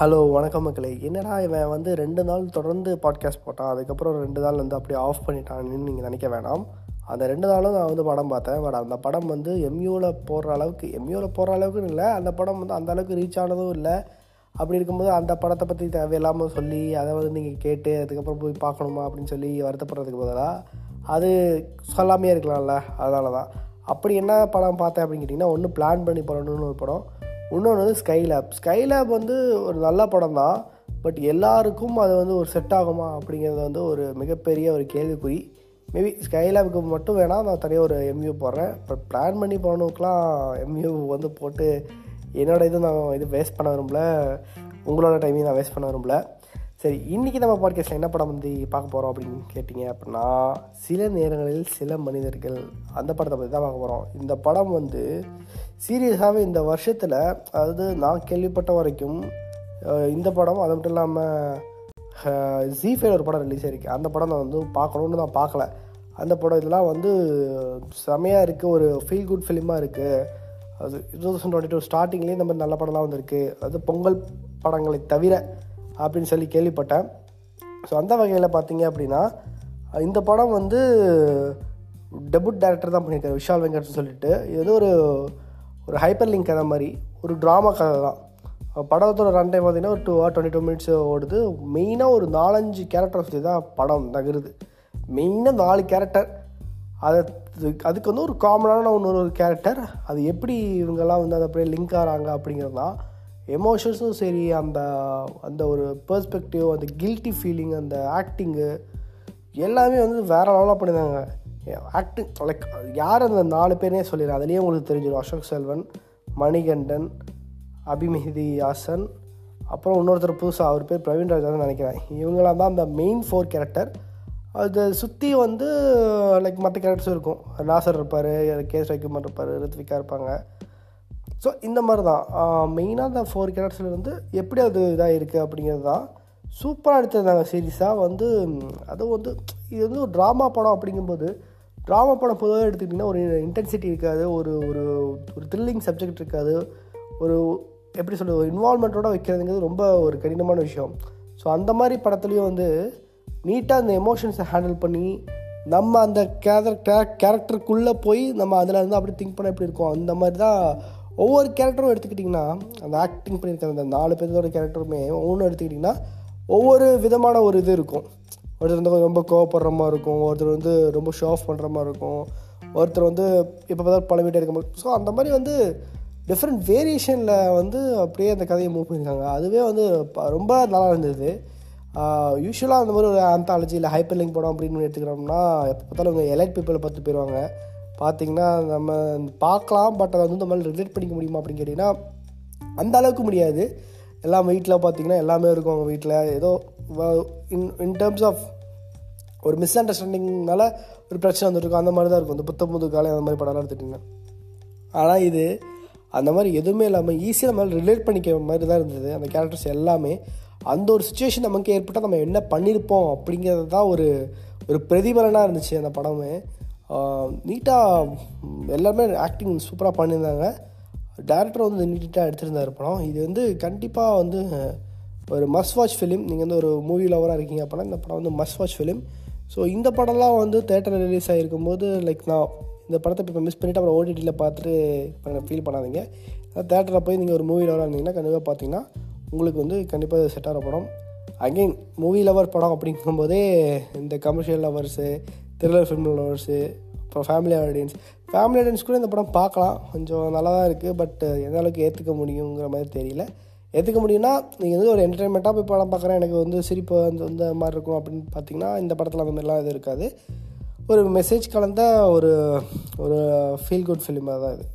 Hello வணக்கம் மக்களே. என்னடா இவன் வந்து ரெண்டு நாள் தொடர்ந்து பாட்காஸ்ட் போட்டான். அதுக்கப்புறம் ரெண்டு நாள் வந்து அப்படியே ஆஃப் பண்ணிட்டான்னு நீங்கள் நினைக்க வேணாம். அந்த ரெண்டு நாளும் நான் வந்து படம் பார்த்தேன். பட் அந்த படம் வந்து எம்யூவில் போடுற அளவுக்கு எம்யூவில் போடுற அளவுக்குன்னு இல்லை. அந்த படம் வந்து அந்த அளவுக்கு ரீச் ஆனதும் இல்லை. அப்படி இருக்கும்போது அந்த படத்தை பற்றி தேவையில்லாமல் சொல்லி அதை வந்து நீங்கள் கேட்டு அதுக்கப்புறம் போய் பார்க்கணுமா அப்படின்னு சொல்லி வருத்தப்படுறதுக்கு பதிலாக அது சொல்லாமே இருக்கலாம்ல. அதனால தான் அப்படி என்ன படம் பார்த்தேன் அப்படின்னு கேட்டிங்கன்னா ஒன்று பிளான் பண்ணி போடணும்னு ஒரு படம். இன்னொன்று வந்து ஸ்கைலேப் ஸ்கைலேப் வந்து ஒரு நல்ல படம் தான் பட் எல்லாருக்கும் அது வந்து ஒரு செட் ஆகுமா அப்படிங்கிறது வந்து ஒரு மிகப்பெரிய ஒரு கேள்விக்குறி. மேபி ஸ்கைலேபுக்கு மட்டும் வேணால் நான் தனியாக ஒரு எம்யூ போடுறேன். பட் பிளான் பண்ணி போனவுக்கெலாம் எம்யூ வந்து போட்டு என்னோட இது நான் இது வேஸ்ட் பண்ண விரும்பல. உங்களோட டைமையும் நான் வேஸ்ட் பண்ண விரும்பல. சரி இன்றைக்கி நம்ம பாட்காஸ்ட்டில் என்ன படம் வந்து பார்க்க போகிறோம் அப்படின்னு கேட்டிங்க அப்படின்னா சில நேரங்களில் சில மனிதர்கள் அந்த படத்தை பற்றி தான் பார்க்க போகிறோம் இந்த படம் வந்து சீரியஸாகவே இந்த வருஷத்தில் அதாவது நான் கேள்விப்பட்ட வரைக்கும் இந்த படம் அது மட்டும் இல்லாமல் ஜி ஒரு படம் ரிலீஸ் ஆயிருக்கு. அந்த படம் நான் வந்து பார்க்கணுன்னு நான் பார்க்கல. அந்த படம் இதெல்லாம் வந்து செமையாக இருக்குது ஒரு ஃபீல் குட் ஃபிலிமாக இருக்குது அது டூ தௌசண்ட் டுவெண்ட்டி டூ ஸ்டார்டிங்லேயே இந்த மாதிரி நல்ல படம்லாம் வந்திருக்கு. அது பொங்கல் படங்களை தவிர அப்படின்னு சொல்லி கேள்விப்பட்டேன். ஸோ அந்த வகையில் பார்த்தீங்க அப்படின்னா இந்த படம் வந்து டெபுட் டேரக்டர் தான் பண்ணியிருக்காரு. விஷால் வெங்கட்னு சொல்லிட்டு. இது வந்து ஒரு ஒரு ஹைப்பர் லிங்க் கதை மாதிரி ஒரு ட்ராமா கதை தான். படத்தோட ரன் டைம் பார்த்தீங்கன்னா ஒரு two or twenty two minutes ஓடுது மெயினாக ஒரு நாலஞ்சு கேரக்டர் வச்சு தான் படம் நகருது மெயினாக நாலு கேரக்டர் அது அதுக்கு வந்து ஒரு காமனான ஒன்று ஒரு கேரக்டர் அது எப்படி இவங்கெல்லாம் வந்து அதை அப்படியே லிங்க் ஆகிறாங்க அப்படிங்கிறது தான். எமோஷன்ஸும் சரி அந்த அந்த ஒரு பெர்ஸ்பெக்டிவ் அந்த கில்ட்டி ஃபீலிங் அந்த ஆக்டிங்கு எல்லாமே வந்து வேறு லெவலாக பண்ணியிருந்தாங்க. ஆக்டிங் லைக் யார் அந்த நாலு பேரே சொல்லிடுறேன் அதுலேயே உங்களுக்கு தெரிஞ்சிடும் அசோக் செல்வன் மணிகண்டன் அபிமெஹதி ஹாசன் அப்புறம் இன்னொருத்தர் புதுசாக அவர் பேர் பிரவீன் ராஜான்னு நினைக்கிறேன். இவங்களாம் தான் அந்த மெயின் ஃபோர் கேரக்டர் அது சுற்றி வந்து லைக் மற்ற கேரக்டர்ஸும் இருக்கும். நாசர் இருப்பார் கே ஸ்ரீகுமார் இருப்பார் ரித்விகா இருப்பாங்க. ஸோ இந்த மாதிரி தான். மெயினாக அந்த ஃபோர் கேரக்டர்ஸில் வந்து எப்படி அது இதாக இருக்குது அப்படிங்கிறது தான் சூப்பராக எடுத்திருந்தாங்க. சீரீஸாக வந்து அதுவும் வந்து இது வந்து ஒரு ட்ராமா படம் அப்படிங்கும்போது ட்ராமா படம் பொதுவாக எடுத்துக்கிட்டிங்கன்னா ஒரு இன்டென்சிட்டி இருக்காது ஒரு ஒரு ஒரு த்ரில்லிங் சப்ஜெக்ட் இருக்காது. ஒரு எப்படி சொல்கிறது ஒரு இன்வால்மெண்ட்டோட வைக்கிறதுங்கிறது ரொம்ப ஒரு கடினமான விஷயம். ஸோ அந்த மாதிரி படத்துலேயும் வந்து நீட்டாக அந்த எமோஷன்ஸை ஹேண்டில் பண்ணி நம்ம அந்த கேரக்டர் கேரக்டருக்குள்ளே போய் நம்ம அதில் இருந்து அப்படி திங்க் பண்ண எப்படி இருக்கும்? அந்த மாதிரி தான் ஒவ்வொரு கேரக்டரும் எடுத்துக்கிட்டிங்கன்னா அந்த ஆக்டிங் பண்ணியிருக்க அந்த நாலு பேரோட கேரக்டருமே ஒவ்வொன்றும் எடுத்துக்கிட்டிங்கன்னா ஒவ்வொரு விதமான ஒரு இது இருக்கும். ஒருத்தர் வந்து ரொம்ப கோவப்படுற மாதிரி இருக்கும் ஒருத்தர் வந்து ரொம்ப ஷோ ஆஃப் பண்ணுற மாதிரி இருக்கும். ஒருத்தர் வந்து இப்போ பார்த்தா பழமிட்டே இருக்கும். ஸோ அந்த மாதிரி வந்து டிஃப்ரெண்ட் வேரியேஷனில் வந்து அப்படியே அந்த கதையை மூவ் பண்ணியிருக்காங்க. அதுவே வந்து ப- ரொம்ப நல்லா இருந்தது. யூஸ்வலாக அந்த மாதிரி ஒரு ஆந்தாலஜி இல்லை ஹைப்பர் லிங்க் படம் அப்படின்னு எடுத்துக்கிறோம்னா எப்போ பார்த்தாலும் அவங்க எலைட் பீப்புளை பார்த்து போயிடுவாங்க பார்த்தீங்கன்னா நம்ம பார்க்கலாம் பட் அதை வந்து நம்மளால் ரிலேட் பண்ணிக்க முடியுமா அப்படின்னு கேட்டிங்கன்னா அந்த அளவுக்கு முடியாது. எல்லாம் வீட்டில் பார்த்தீங்கன்னா எல்லாமே இருக்கும் அவங்க வீட்டில் ஏதோ இன் இன் டேர்ம்ஸ் ஆஃப் ஒரு மிஸ் அண்டர்ஸ்டாண்டிங்னால ஒரு பிரச்சனை வந்துருக்கும். அந்த மாதிரி தான் இருக்கும். இந்த புத்த புது காலை அந்த மாதிரி படம்லாம் எடுத்துட்டிங்கன்னா. ஆனால் இது அந்த மாதிரி எதுவுமே இல்லாமல் ஈஸியாக நம்மளால் ரிலேட் பண்ணிக்கிற மாதிரி தான் இருந்தது. அந்த கேரக்டர்ஸ் எல்லாமே அந்த ஒரு சுச்சுவேஷன் நமக்கு ஏற்பட்டால் நம்ம என்ன பண்ணியிருப்போம் அப்படிங்கிறது தான் ஒரு ஒரு பிரதிபலனாக இருந்துச்சு அந்த படமே. நீட்டாக எல்லாருமே ஆக்டிங் சூப்பராக பண்ணியிருந்தாங்க. டேரக்டர் வந்து நீட்டாக எடுத்திருந்தார் படம். இது வந்து கண்டிப்பாக வந்து ஒரு மஸ் வாட்ச் ஃபிலிம் நீங்கள் வந்து ஒரு மூவி லவராக இருக்கீங்க அப்படின்னா இந்த படம் வந்து மஸ் வாட்ச் ஃபிலிம் ஸோ இந்த படம்லாம் வந்து தேட்டரில் ரிலீஸ் ஆகிருக்கும் போது லைக் நான் இந்த படத்தை இப்போ மிஸ் பண்ணிவிட்டு அப்புறம் ஓடிடியில் பார்த்துட்டு ஃபீல் பண்ணாதீங்க. தேட்டரில் போய் நீங்கள் ஒரு மூவி லவராக இருந்தீங்கன்னா கண்டிப்பாக பார்த்தீங்கன்னா உங்களுக்கு வந்து கண்டிப்பாக செட் ஆகிற படம். அகெயின் மூவி லவர் படம் அப்படிங்கும்போதே இந்த commercial lovers thriller film lovers அப்புறம் ஃபேமிலி ஆடியன்ஸ் ஃபேமிலி ஆடியன்ஸ் கூட இந்த படம் பார்க்கலாம். கொஞ்சம் நல்லா தான் இருக்குது பட் எந்த அளவுக்கு ஏற்றுக்க முடியுங்கிற மாதிரி தெரியல. எதுக்கு முடியும்னா நீங்கள் வந்து ஒரு என்டர்டைன்மெண்ட்டாக போய் படம் பார்க்குறேன் எனக்கு வந்து சிரிப்பு வந்து இந்த மாதிரி இருக்கும் அப்படின்னு பார்த்தீங்கன்னா இந்த படத்தில் அந்த மாதிரிலாம் எதுவும் இருக்காது. ஒரு மெசேஜ் கலந்த ஒரு ஒரு ஃபீல் குட் ஃபிலிமாக தான் இது.